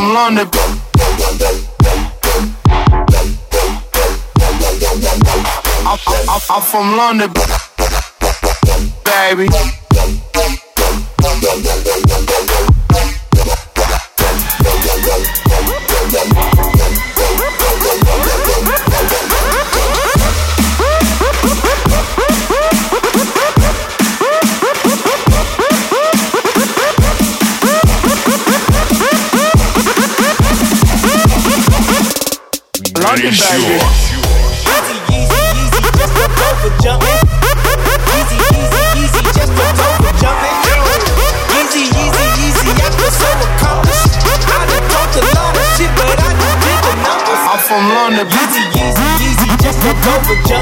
From London. I'm, I'm, I'm from London, baby. Just a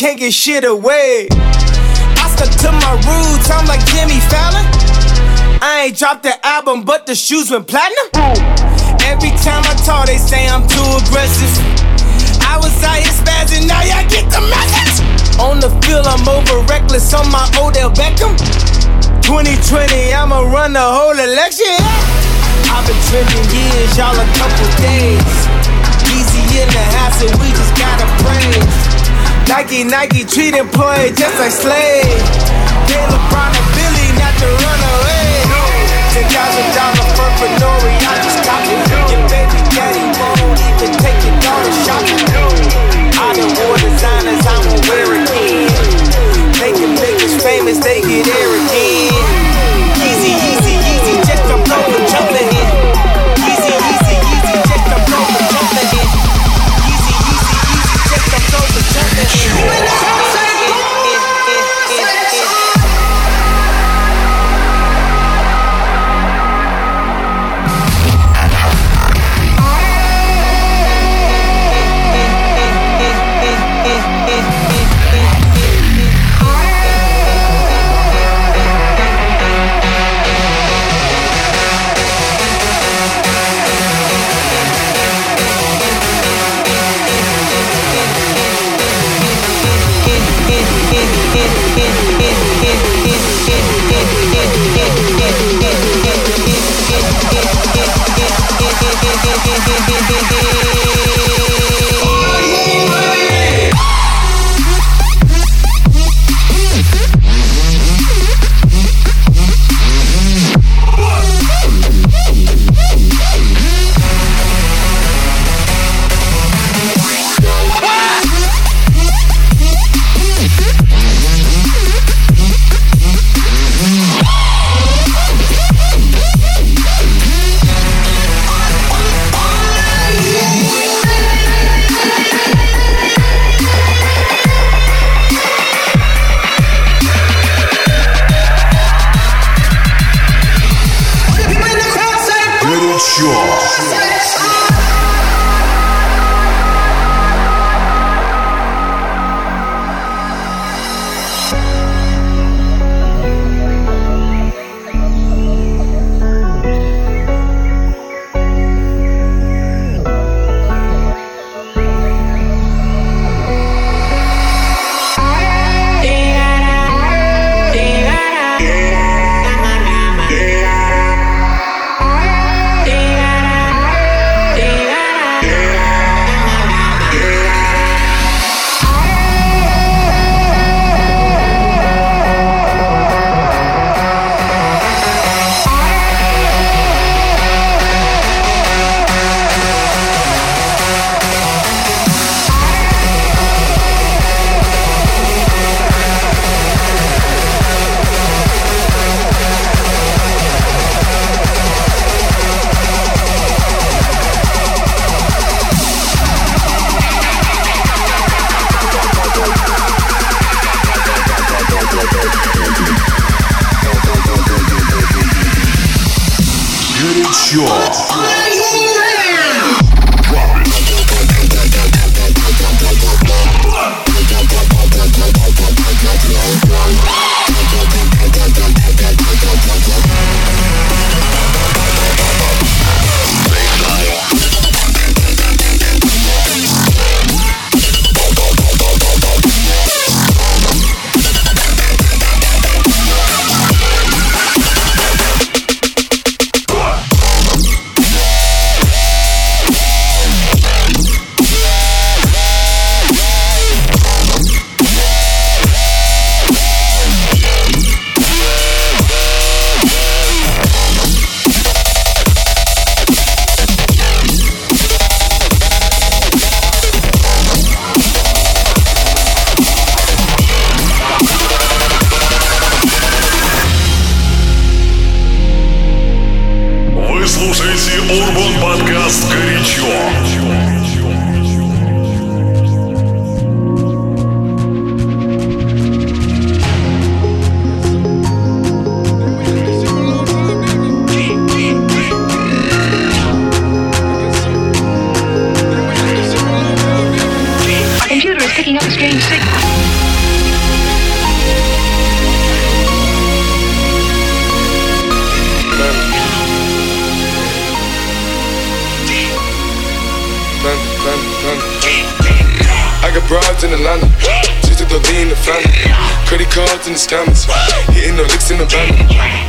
can't get shit away. I stuck to my roots, I'm like Jimmy Fallon. I ain't dropped the album, but the shoes went platinum. Every time I talk, they say I'm too aggressive. I was out here spazzing, now y'all get the message. On the field, I'm over reckless on my Odell Beckham. 2020, I'ma run the whole election. I've been trending years, y'all a couple days. Easy in the house, and we just gotta praise. Nike, Nike treat employees just like slaves. Then LeBron and Billy not to run away. Ten thousand dollar for Fenori, I just got it. Your baby daddy won't even take your daughter shopping. I done wore designers, I won't wear again. Making niggas famous, they get arrogant.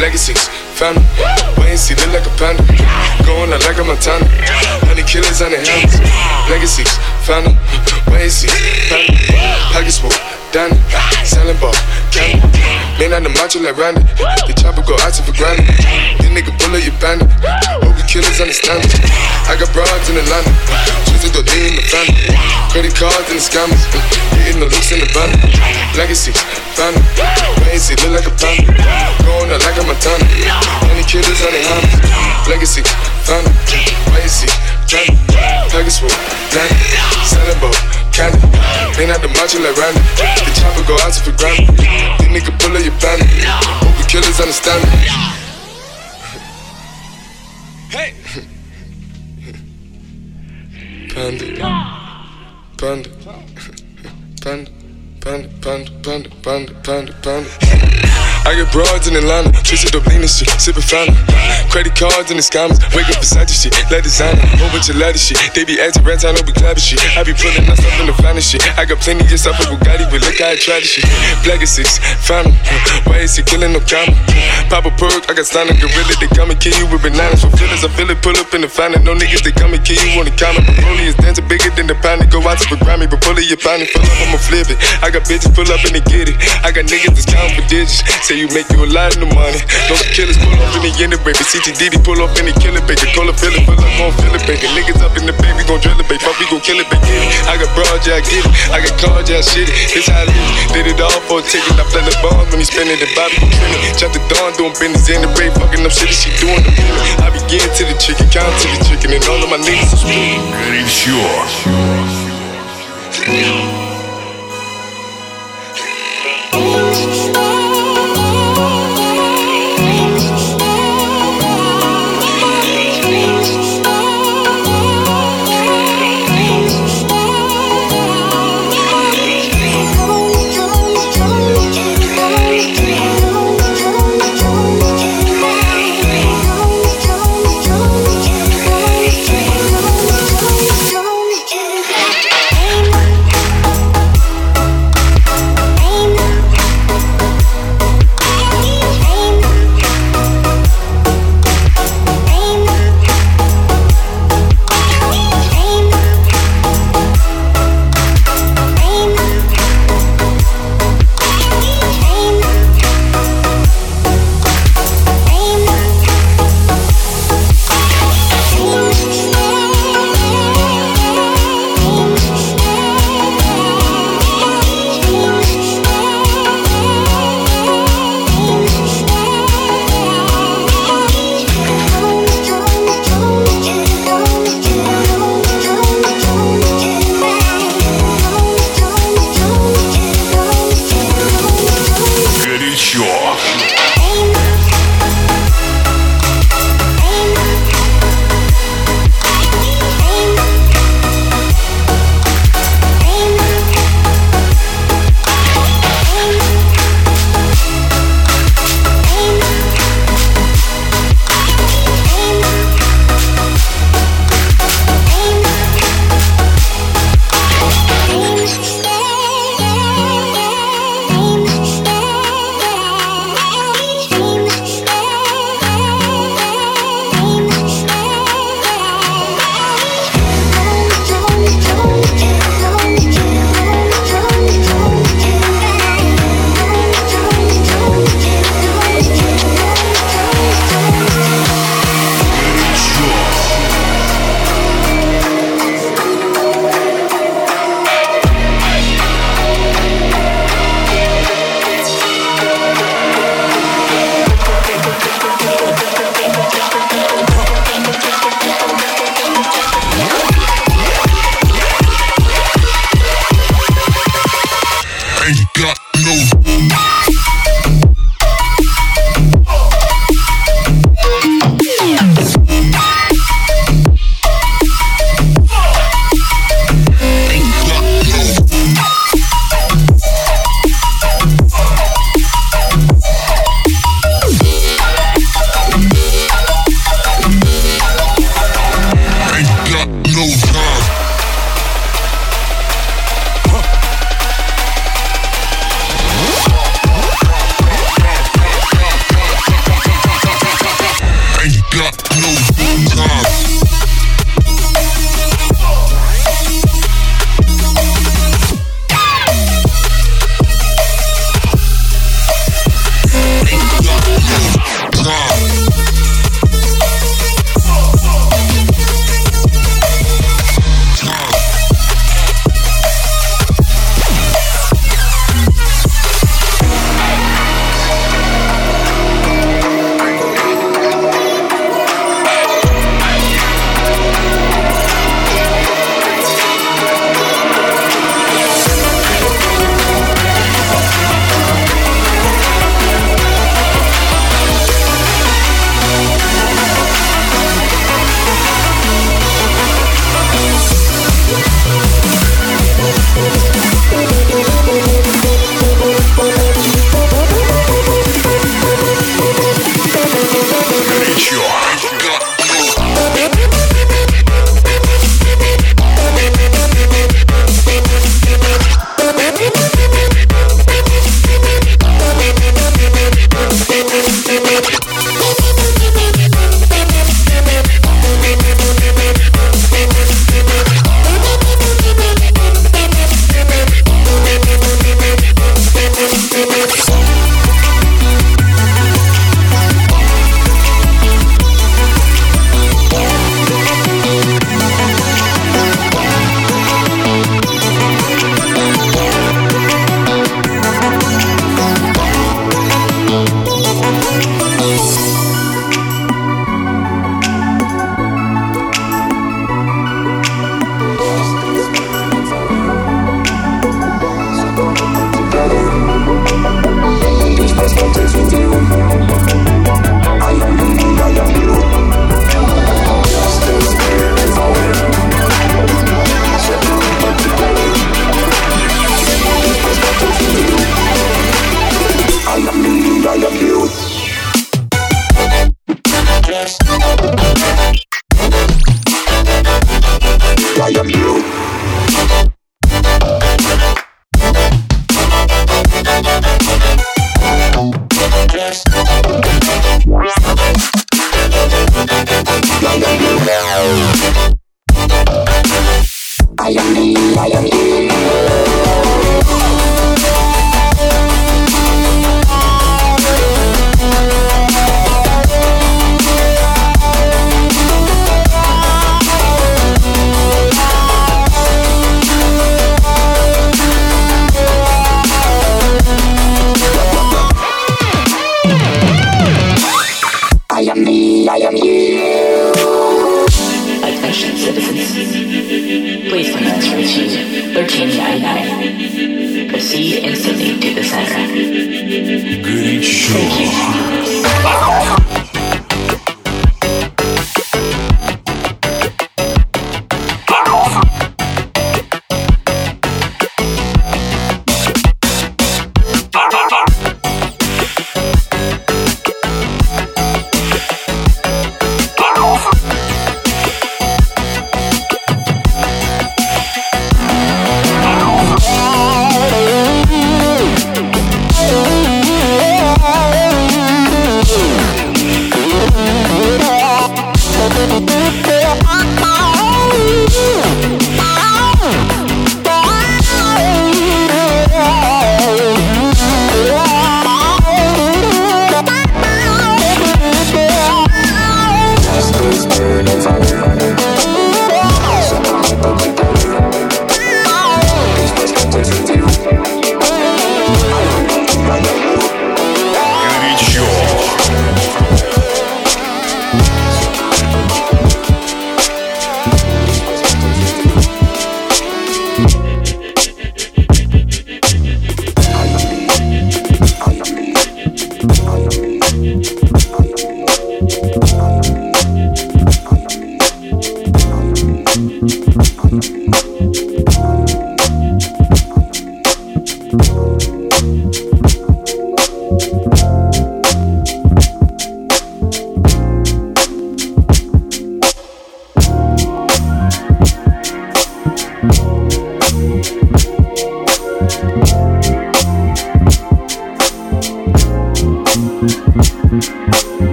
Legacies, family. Wayne see, like a panda. Going out like a Montana. Honey killers on the hands. Legacies, family. Wayne see, family. Randy. The chopper go out for granted. This nigga pull up your bandit. Hope the killers understand it. I got broads in Atlanta. Twisted the D in the family. Credit cards and the scammers. Hitting the looks in the van. Legacy, family. Crazy, look like a panda. Going out like a Montana. Honey killers on their hands. Legacy, family. Crazy, family. Full, Danny. Selling boat, candy. Ain't out the macho like Randy. The chopper go out for granted. This nigga pull up your bandit. Hope the killers understand me. Hey! Panda. Panda. Panda. Panda. Panda. Panda. Panda. Panda. Panda. I get broads in Atlanta, lean and shit, sippin' fountain. Credit cards in the scammers, wake up beside your shit, let designer, whole bunch of ladder shit. They be acting rats, I we clapping shit. I be pulling myself in the finest shit. I got plenty just up with Bugatti, but look how I try this shit. Black six. Why is he killing no comma? Pop a perk, I got stunning gorilla, they come and kill you with bananas. For feelings, I feel it, pull up in the fountain. No niggas, they come and kill you on the counter. Broly is dancing bigger than the pound. Go out to the Grammy, but pull it, you pound it, pull up, I'ma flip it. I got bitches pull up and they get it. I got niggas that's counting for digits. Say you make you a lot of money. Those killers pull up in the end baby. CGDD pull up in the killer baby. Call a feeling, feel like gon' feel it, baby. Niggas up in the baby, gon' drill it, baby. Fuck, we gon' kill it, baby. I got broads, yeah, I get it. I got cards, yeah, I shit it. This how I live. Did it all for a ticket. I play the bombs when he spending the body, gon' spin it. Chop the dawn, doing business in the rape, fucking up shit, she doing the business. I begin to the chicken, count to the chicken, and all of my niggas is Good, it's yours.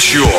горячо.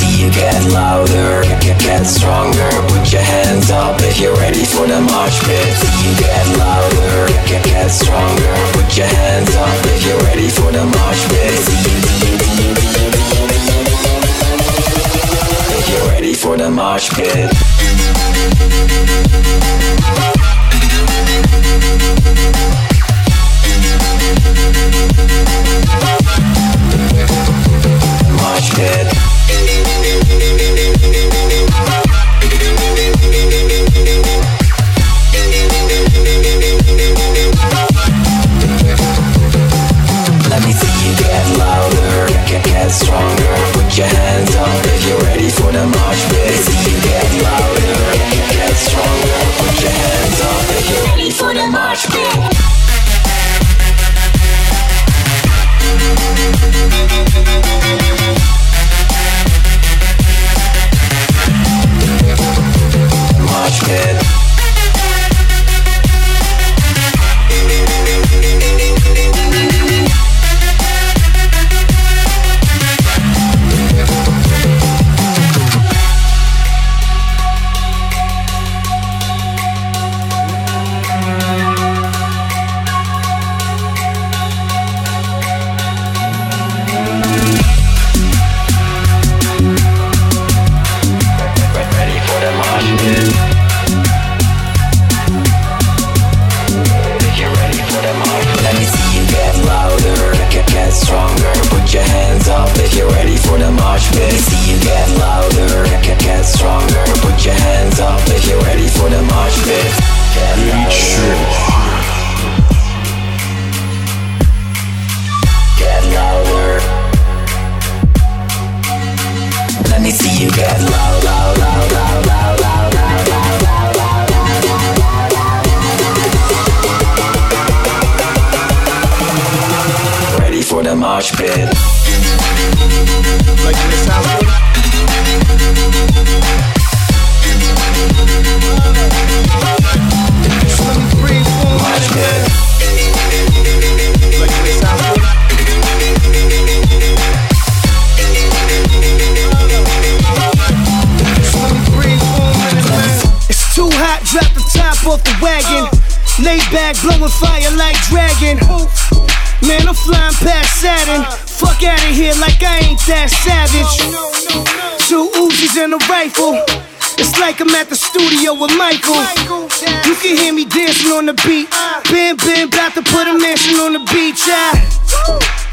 See you get louder, get, get stronger. Put your hands up if you're ready for the mosh pit. See you get louder, get, get stronger. Put your hands up if you're ready for the mosh pit. If you're ready for the mosh pit. Let me see you get louder, get, get stronger. Put your hands rifle. It's like I'm at the studio with Michael. You can hear me dancing on the beat. Bam, bam, about to put a mansion on the beach. Ah.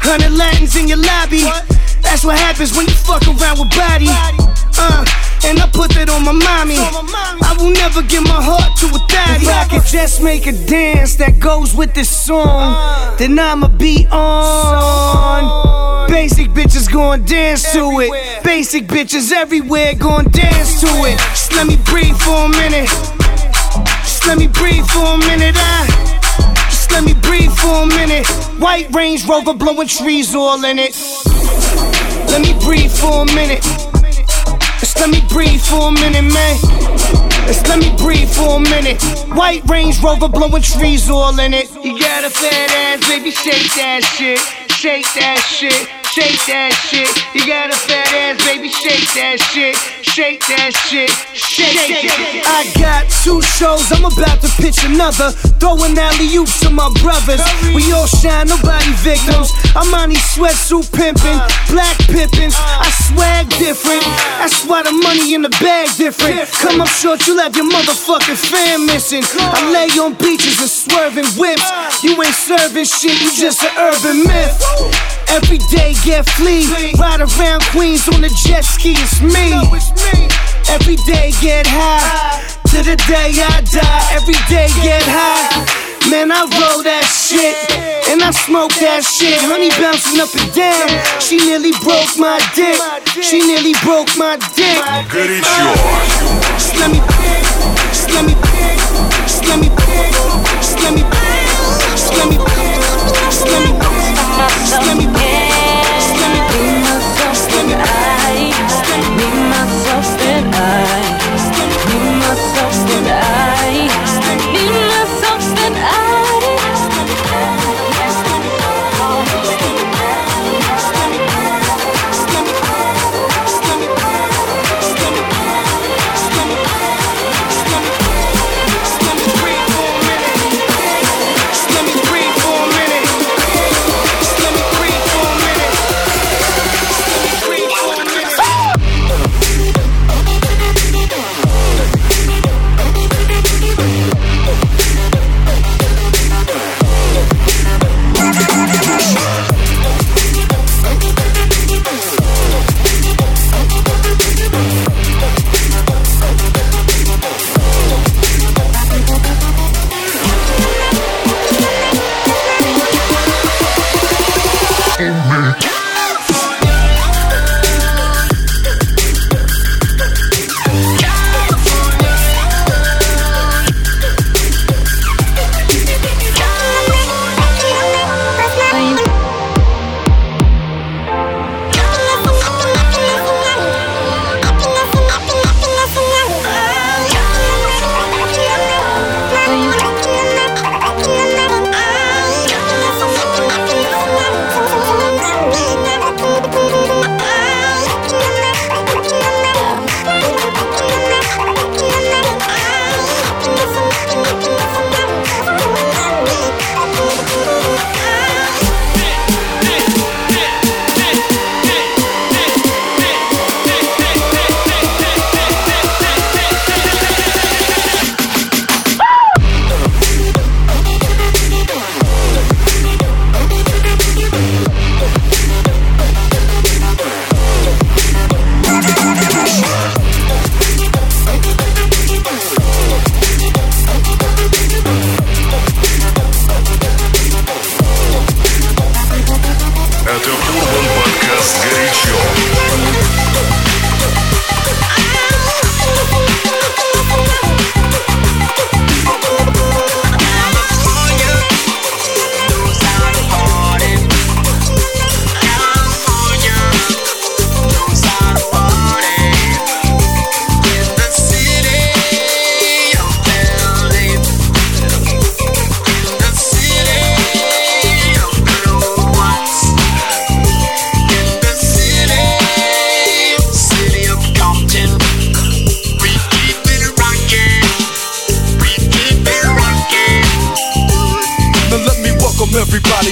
Hundred Latins in your lobby. That's what happens when you fuck around with body. Uh, and I put that on my mommy. I will never give my heart to a thotty. If I could just make a dance that goes with this song, then I'ma be on. Basic bitches gon' dance to it. Basic bitches everywhere gon' dance to it. Just let me breathe for a minute. Just let me breathe for a minute. I just let me breathe for a minute. White Range Rover blowing trees all in it. Let me breathe for a minute. Just let me breathe for a minute, man. Just let me breathe for a minute. White Range Rover blowing trees all in it. You got a fat ass, baby, shake that shit. Shake that shit. Shake that shit. You got a fat shake that shit. Shake that shit. Shake it. I got two shows, I'm about to pitch another. Throwing alley oops to my brothers. We all shine, nobody victims. I'm on these sweatsuit pimping, uh. black pippins. Uh. I swag different. Uh. That's why the money in the bag different. Come up short, you'll have your motherfucking fan missing. I lay on beaches and swerving whips. You ain't serving shit, you just an urban myth. Every day get flea. Ride around Queens on the jet ski, it's me. Every day get high. To the day I die, every day get high. Man, I roll that shit and I smoke that shit. Honey bouncing up and down. She nearly broke my dick. She nearly broke my dick. Good it's yours. let me, slam me, slam me, slam me, slam me, let me let me,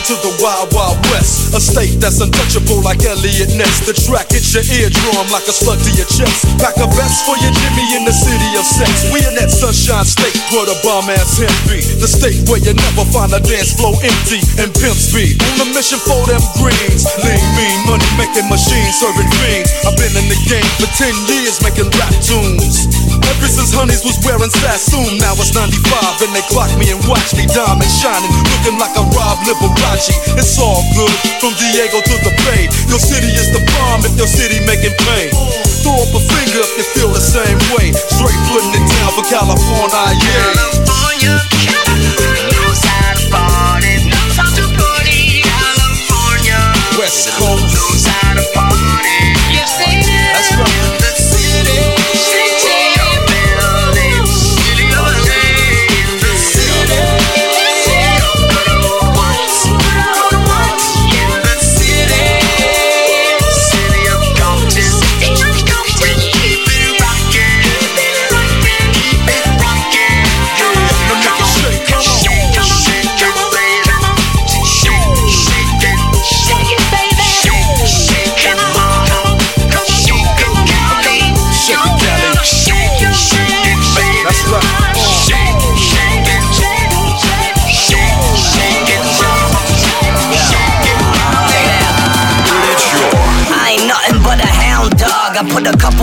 to the Wild Wild. A state that's untouchable like Eliot Ness. The track hits your eardrum like a slug to your chest. Pack a vest for your Jimmy in the city of sex. We in that sunshine state where the bomb ass hemp be. The state where you never find a dance floor empty and pimp speed. On a mission for them greens. Lean, mean, money making machines serving fiends. I've been in the game for 10 years making rap tunes. Ever since Honeys was wearing Sassoon, now it's 95 and they clock me and watch me diamond shining, looking like a Rob Liberace. It's all good from Diego to the Bay. Your city is the bomb if your city making pain. Throw up a finger if you feel the same way. Straight putting it down for California, yeah. California, California knows how to party, knows how to party. California West Coast.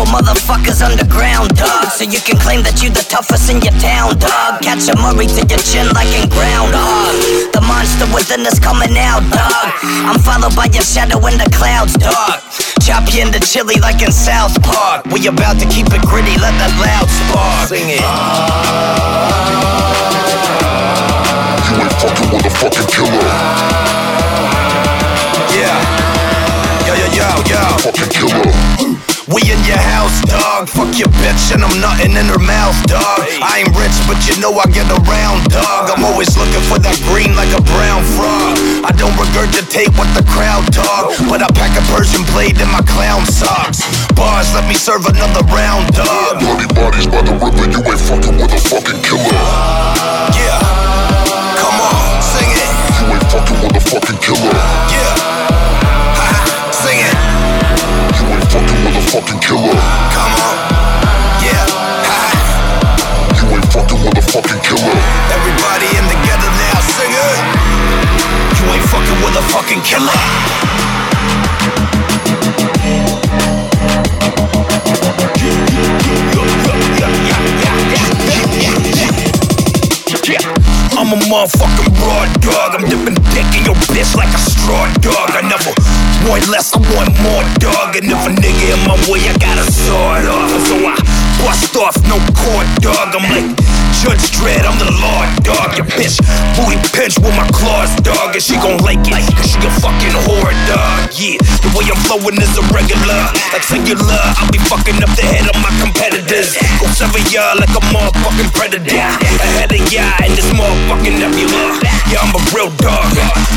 Put a couple motherfuckers underground, dog. So you can claim that you the toughest in your town, dog. Catch a Murray to your chin like in groundhog. The monster within us coming out, dog. I'm followed by your shadow in the clouds, dog. Chop you into chili like in South Park. We about to keep it gritty, let that loud spark. Sing it. You ain't fucking with a fucking killer. Yeah. Yo, yo, yo, yo. Fucking killer. We in your house, dog. Fuck your bitch and I'm nothing in her mouth, dog. I ain't rich, but you know I get around, dog. I'm always looking for that green like a brown frog. I don't regurgitate what the crowd talk, but I pack a Persian blade in my clown socks. Bars, let me serve another round, dog. Bloody bodies by the river. You ain't fucking with a fucking killer. Yeah. Come on, sing it. You ain't fucking with a fucking killer. Yeah. Fucking killer. Come on. Yeah. You ain't fucking with a fucking killer. Everybody in together now, sing it. You ain't fucking with a fucking killer. I'm a motherfucking raw dog. I'm dipping dick in your bitch like a straw dog. I never want less, I want more dog. And if a nigga in my way, I gotta sawed off. So I bust off, no cord dog. I'm like Judge Dredd, I'm the law dog. Your bitch booty pinch with my claws dog. And she gon' like it, cause she a fucking whore dog. Yeah, the way I'm flowing is irregular. Like singular, I'll be fucking up the head of my competitors. Go sever ya like a motherfucking predator. Ahead of ya in this motherfucking nebula. Yeah, I'm a real dog,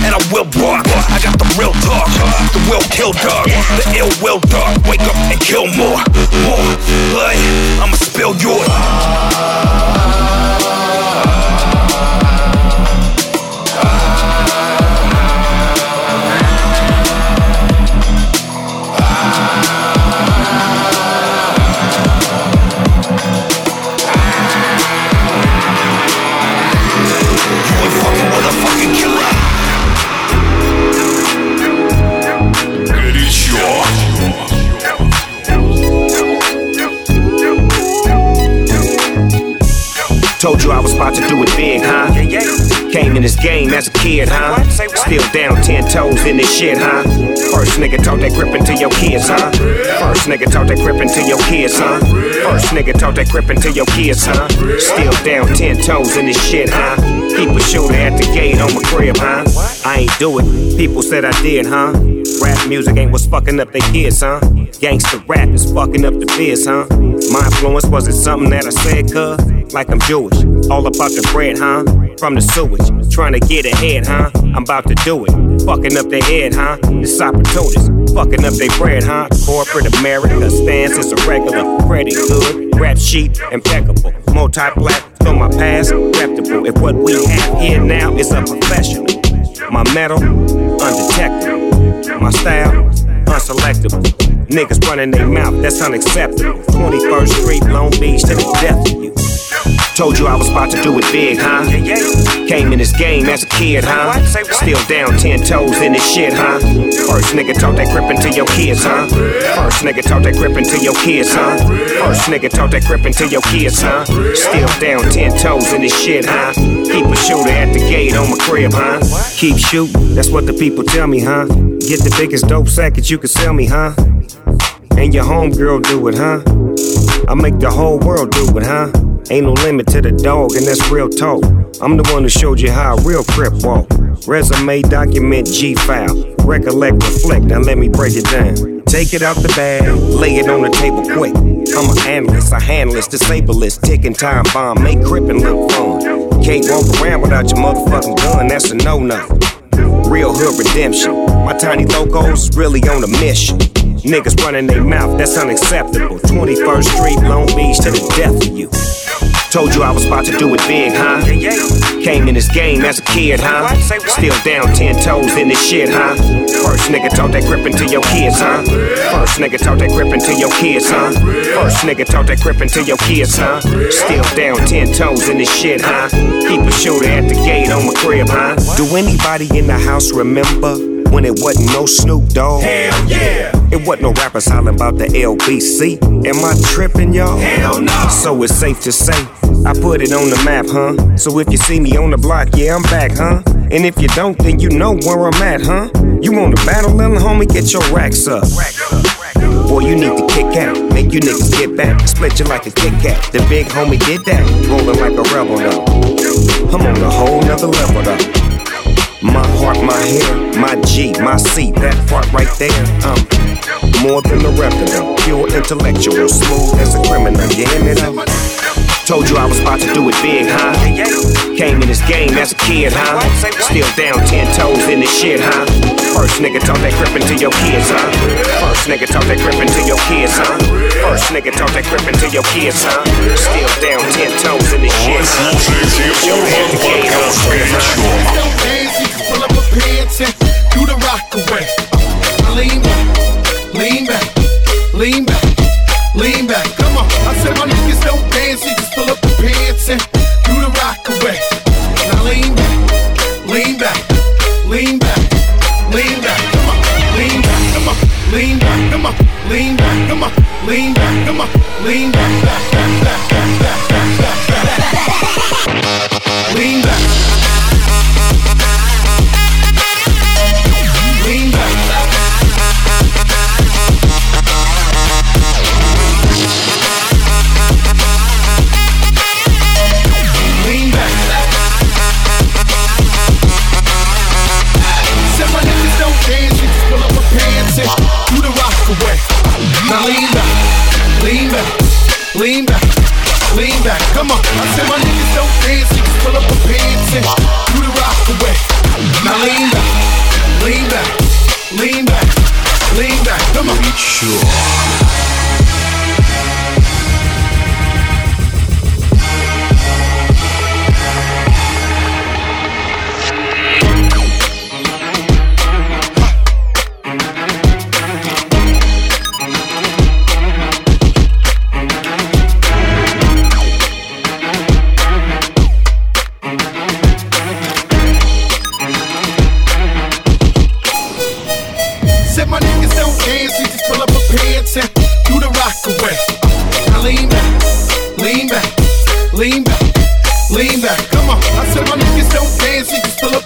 and I will bark. I got the real talk, the will kill dog, the ill will dog. Wake up and kill more, more blood. I'ma spill yours. In this game as a kid, huh? Still down ten toes in this shit, huh? First nigga taught that grip into your kids, huh? First nigga taught that grip into your kids, huh? First nigga taught that grip into your kids, huh? Still down ten toes in this shit, huh? Keep a shooter at the gate on my crib, huh? I ain't do it. People said I did, huh? Rap music ain't what's fucking up they kids, huh? Gangsta rap is fucking up the biz, huh? My influence was it something that I said, cuz? Like I'm Jewish, all about the bread, huh? From the sewage, trying to get ahead, huh? I'm about to do it, fucking up their head, huh? It's opportunists, fucking up their bread, huh? Corporate America stance is irregular, pretty good, rap sheet impeccable, multi-black, from my past, reputable. If what we have here now is a professional. My metal, undetectable. My style, unselectable. Niggas running their mouth, that's unacceptable. 21st Street, Long Beach, to the death of you. Told you I was about to do it big, huh? Came in this game as a kid, huh? Still down ten toes in this shit, huh? First nigga taught that grip into your kids, huh? First nigga taught that grip into your kids, huh? First nigga taught that grip into your kids, huh? Still down ten toes in this shit, huh? Keep a shooter at the gate on my crib, huh? Keep shooting, that's what the people tell me, huh? Get the biggest dope sack that you can sell me, huh? And your homegirl do it, huh? I make the whole world do it, huh? Ain't no limit to the dog, and that's real talk. I'm the one who showed you how a real crip walk. Resume, document, G file. Recollect, reflect, now let me break it down. Take it out the bag, lay it on the table quick. I'm an analyst, a handless, disableist, ticking time bomb, make crippin' look fun. Can't walk around without your motherfucking gun, that's a no no. Real hood redemption. My tiny locos really on a mission. Niggas running their mouth, that's unacceptable. 21st Street, Long Beach to the death of you. Told you I was about to do it big, huh? Came in this game as a kid, huh? Still down ten toes in this shit, huh? First nigga taught that grip into your kids, huh? First nigga taught that grip into your kids, huh? First nigga taught that grip into your kids, huh? Still down ten toes in this shit, huh? Keep a shooter at the gate on my crib, huh? Do anybody in the house remember? When it wasn't no Snoop Dogg. Hell yeah! It wasn't no rappers hollering about the LBC. Am I tripping, y'all? Hell no! So it's safe to say, I put it on the map, huh? So if you see me on the block, yeah, I'm back, huh? And if you don't, then you know where I'm at, huh? You want to battle, little homie? Get your racks up. Boy, you need to kick out. Make you niggas get back. Split you like a Kit Kat. The big homie did that. Rolling like a rebel now. I'm on a whole nother level though. My heart, my hair, my G, my C, that part right there. Um, more than a revenue, pure intellectual, smooth as a criminal. You hear me though? Told you I was about to do it big, huh? Came in this game as a kid, huh? Still down ten toes in this shit, huh? First nigga taught that grip into your kids, huh? First nigga taught that grip into your kids, huh? First nigga taught that grip into your kids, huh? Still down ten toes in this shit, huh? To gate on Pull up and do the rock away. Lean back, lean back, lean back, lean back. Come on, I said my niggas don't dance, you just pull up the pants and do the rock away. Now lean back, lean back, lean back, lean back. Come on, lean back, come on, lean back, come on, lean back, come on, lean back, come on, lean back, back, back, back, hands, he can pull up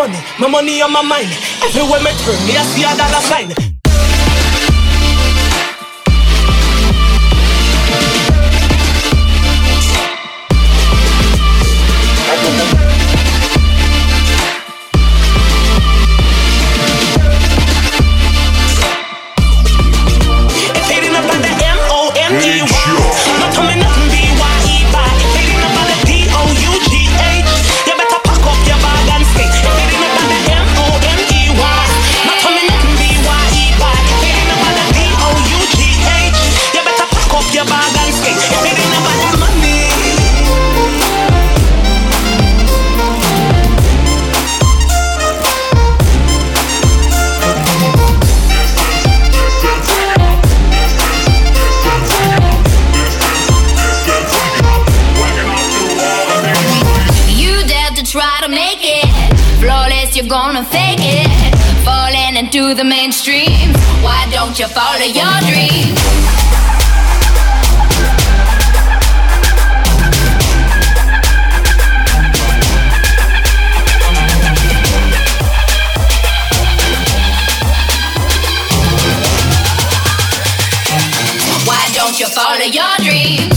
money, my money on my mind. Everywhere me turn, me I see a dollar sign. make it. Flawless, you're gonna fake it. Falling into the mainstream. Why don't you follow your dreams? Why don't you follow your dreams.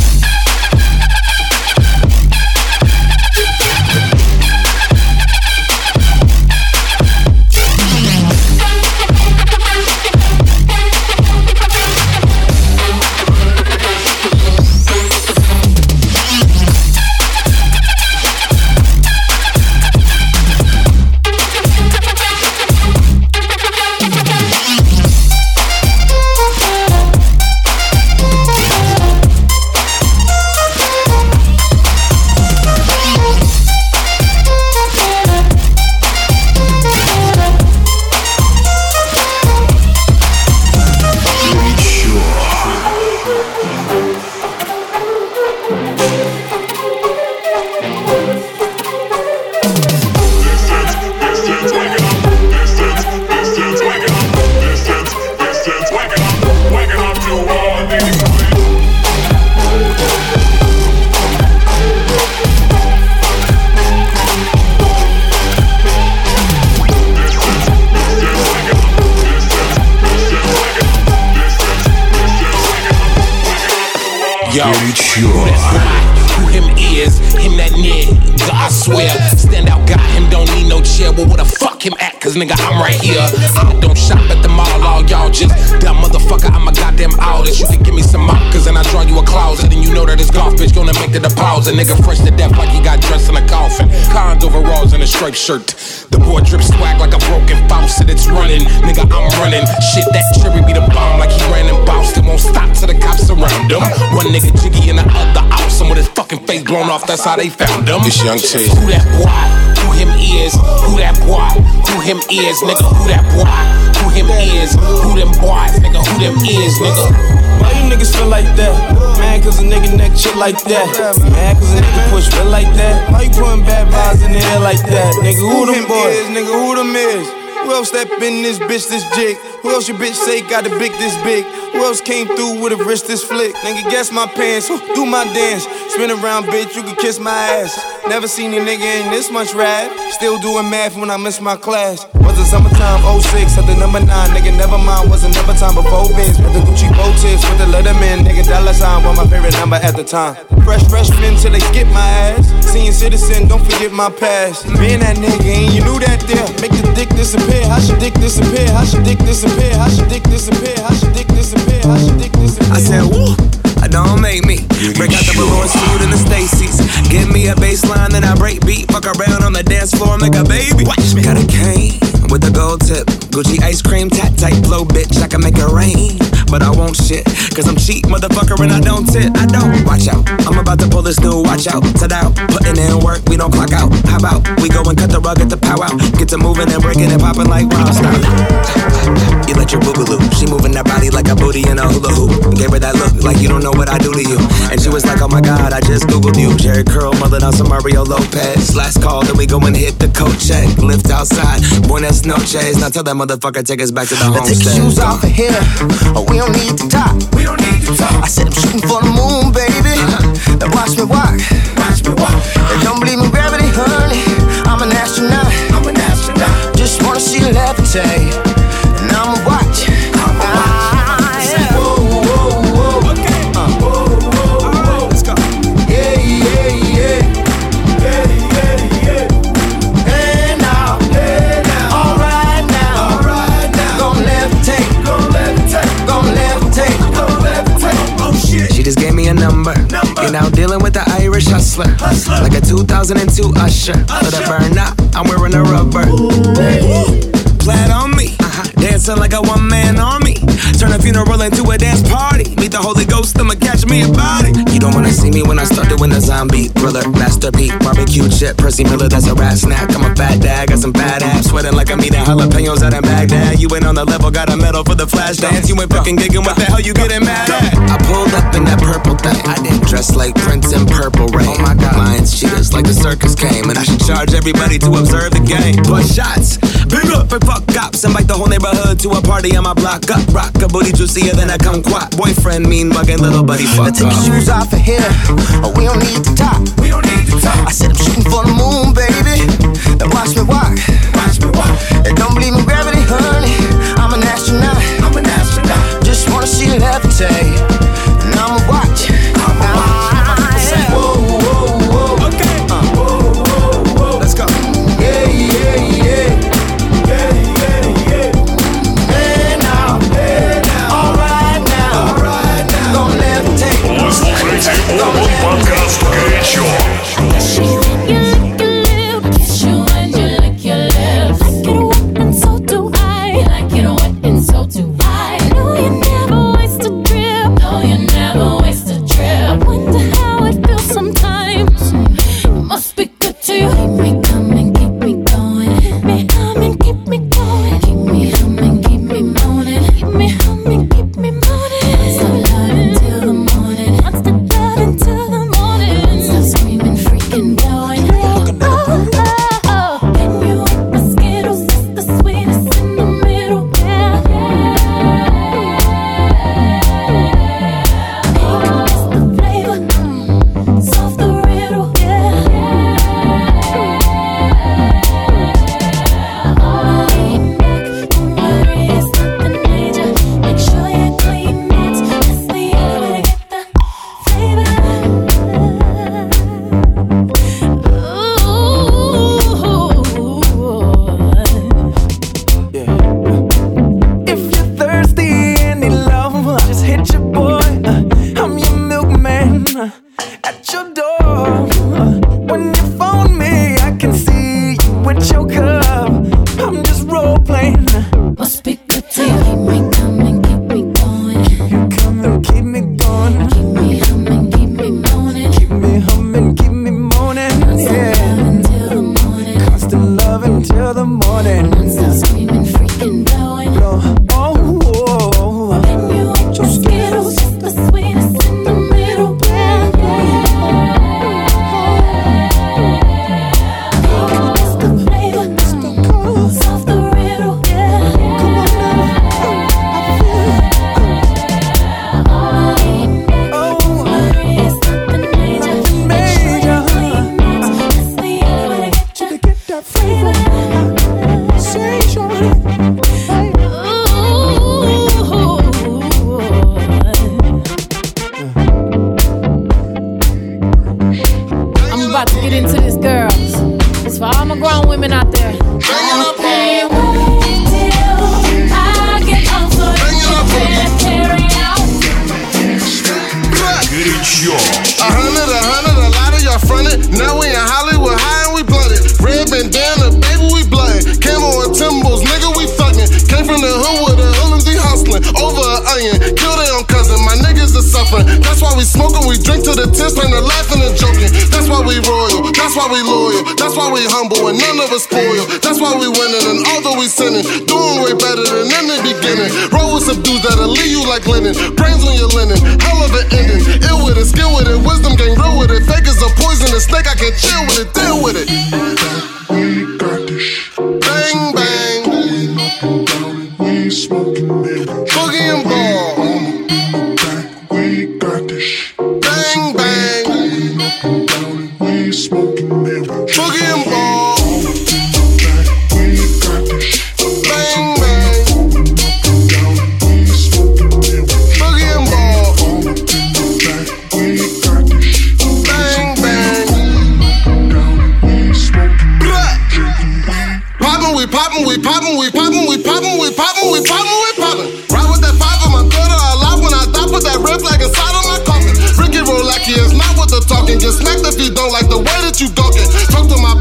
cause nigga, I'm right here. I don't shop at the mall, all y'all just dumb motherfucker, I'm a goddamn artist. You can give me some markers and I draw you a closet, and you know that it's golf, bitch, gonna make the deposit. Nigga, fresh to death like he got dressed in a coffin. Cons overalls and a striped shirt. The boy drips swag like a broken faucet, it's running. Nigga, I'm running. Shit, that cherry be the bomb like he ran and bounced. It won't stop till the cops around him. One nigga jiggy and the other out some of his fucking face blown off. That's how they found him. This Young T. Who that boy? Who him is? Who that boy? Who him is? Nigga, who that boy? Who him is? Who them boys? Nigga, who them is? Nigga. Why you niggas feel like that? Man, cause a nigga neck shit like that. Man, cause a nigga push real like that. Why you putting bad vibes in the air like that? Nigga, who them boys? Nigga, who them is? Who else step in this bitch this jig? Who else your bitch say got the big this big? Who else came through with a wrist this flick? Nigga, guess my pants, do my dance? Spin around, bitch, you can kiss my ass. Never seen a nigga in this much rap. Still doing math when I miss my class. Was it summertime 06 at the number 9, nigga, never mind. Was another time before Vince. With the Gucci bow tips, with the Letterman, nigga, dollar sign was my favorite number at the time. Fresh freshman till they skip my ass. Seeing citizen, don't forget my past. Being that nigga, and you knew that there. Make the dick disappear. How should dick disappear? How should dick disappear? How should dick disappear? How should dick disappear? How should dick disappear? I said, woo. I don't make me break out the balloon suit and the Stacy's. Give me a bass line, then I break beat. Fuck around on the dance floor, and make a baby. Watch me. Got a cane with a gold tip. Gucci ice cream, tat tight flow, bitch. I can make it rain, but I won't shit. Cause I'm cheap, motherfucker, and I don't tip. I don't. Watch out. I'm about to pull this new watch out. Set out. Putting in work, we don't clock out. How about we go and cut the rug at the pow out? Get to moving and breaking and popping like stop. You let your boogaloo. She moving that body like a booty in a hula hoop. Gave her that look like you don't know what I do to you. And she was like, oh my god, I just googled you. Jheri Curl, mother on some Mario Lopez. Last call, then we go and hit the coat check. Lift outside, buenas noches. Now tell that motherfucker take us back to the Now take your shoes off of here. Oh, we don't need to talk. We don't need to talk. I said I'm shooting for the moon, baby. Uh-huh. Now watch me walk. Watch me walk. And don't believe in gravity, honey. I'm an astronaut. I'm an astronaut. Just wanna see you levitate. And Know, dealing with the Irish hustler. Like a 2002 Usher. For the burn up, I'm wearing a rubber. Ooh. Plaid on me. Dancing like a one man army. Turn a funeral into a dance party. Meet the Holy Ghost, I'ma catch me a body. You don't wanna see me when I start doing the zombie thriller. Master P, barbecue chip, Percy Miller, that's a rat snack. I'm a fat dad, got some bad abs. Sweating like I'm eating jalapenos out in Baghdad. You ain't on the level, got a medal for the flash dance. You ain't fucking gigging, what the hell you getting mad at? I pulled up in that purple thing. I didn't dress like Prince in purple rain. Oh my god. Lions, cheetahs, like the circus came. And I should charge everybody to observe the game. But shots, big up and fuck cops. Invite the whole neighborhood to a party on my block up. Rock a booty juicier than a kumquat. Boyfriend, mean mugging little buddy, fuck take your shoes off of here. Oh, we don't need to talk. We don't need to talk. I said I'm shooting for the moon, baby. Now watch me walk. Watch me walk. And don't believe in gravity, honey. I'm an astronaut. I'm an astronaut. Just wanna see you levitate. poppin', we poppin', we poppin', we poppin', we poppin', we poppin'. Ride with that five on my gutter, alive when I die, put that red flag inside of my coffin. Ricky roll is not what the talking. Get smacked if you don't like the way that you gawkin'. Talk to my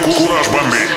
Curas Bandit.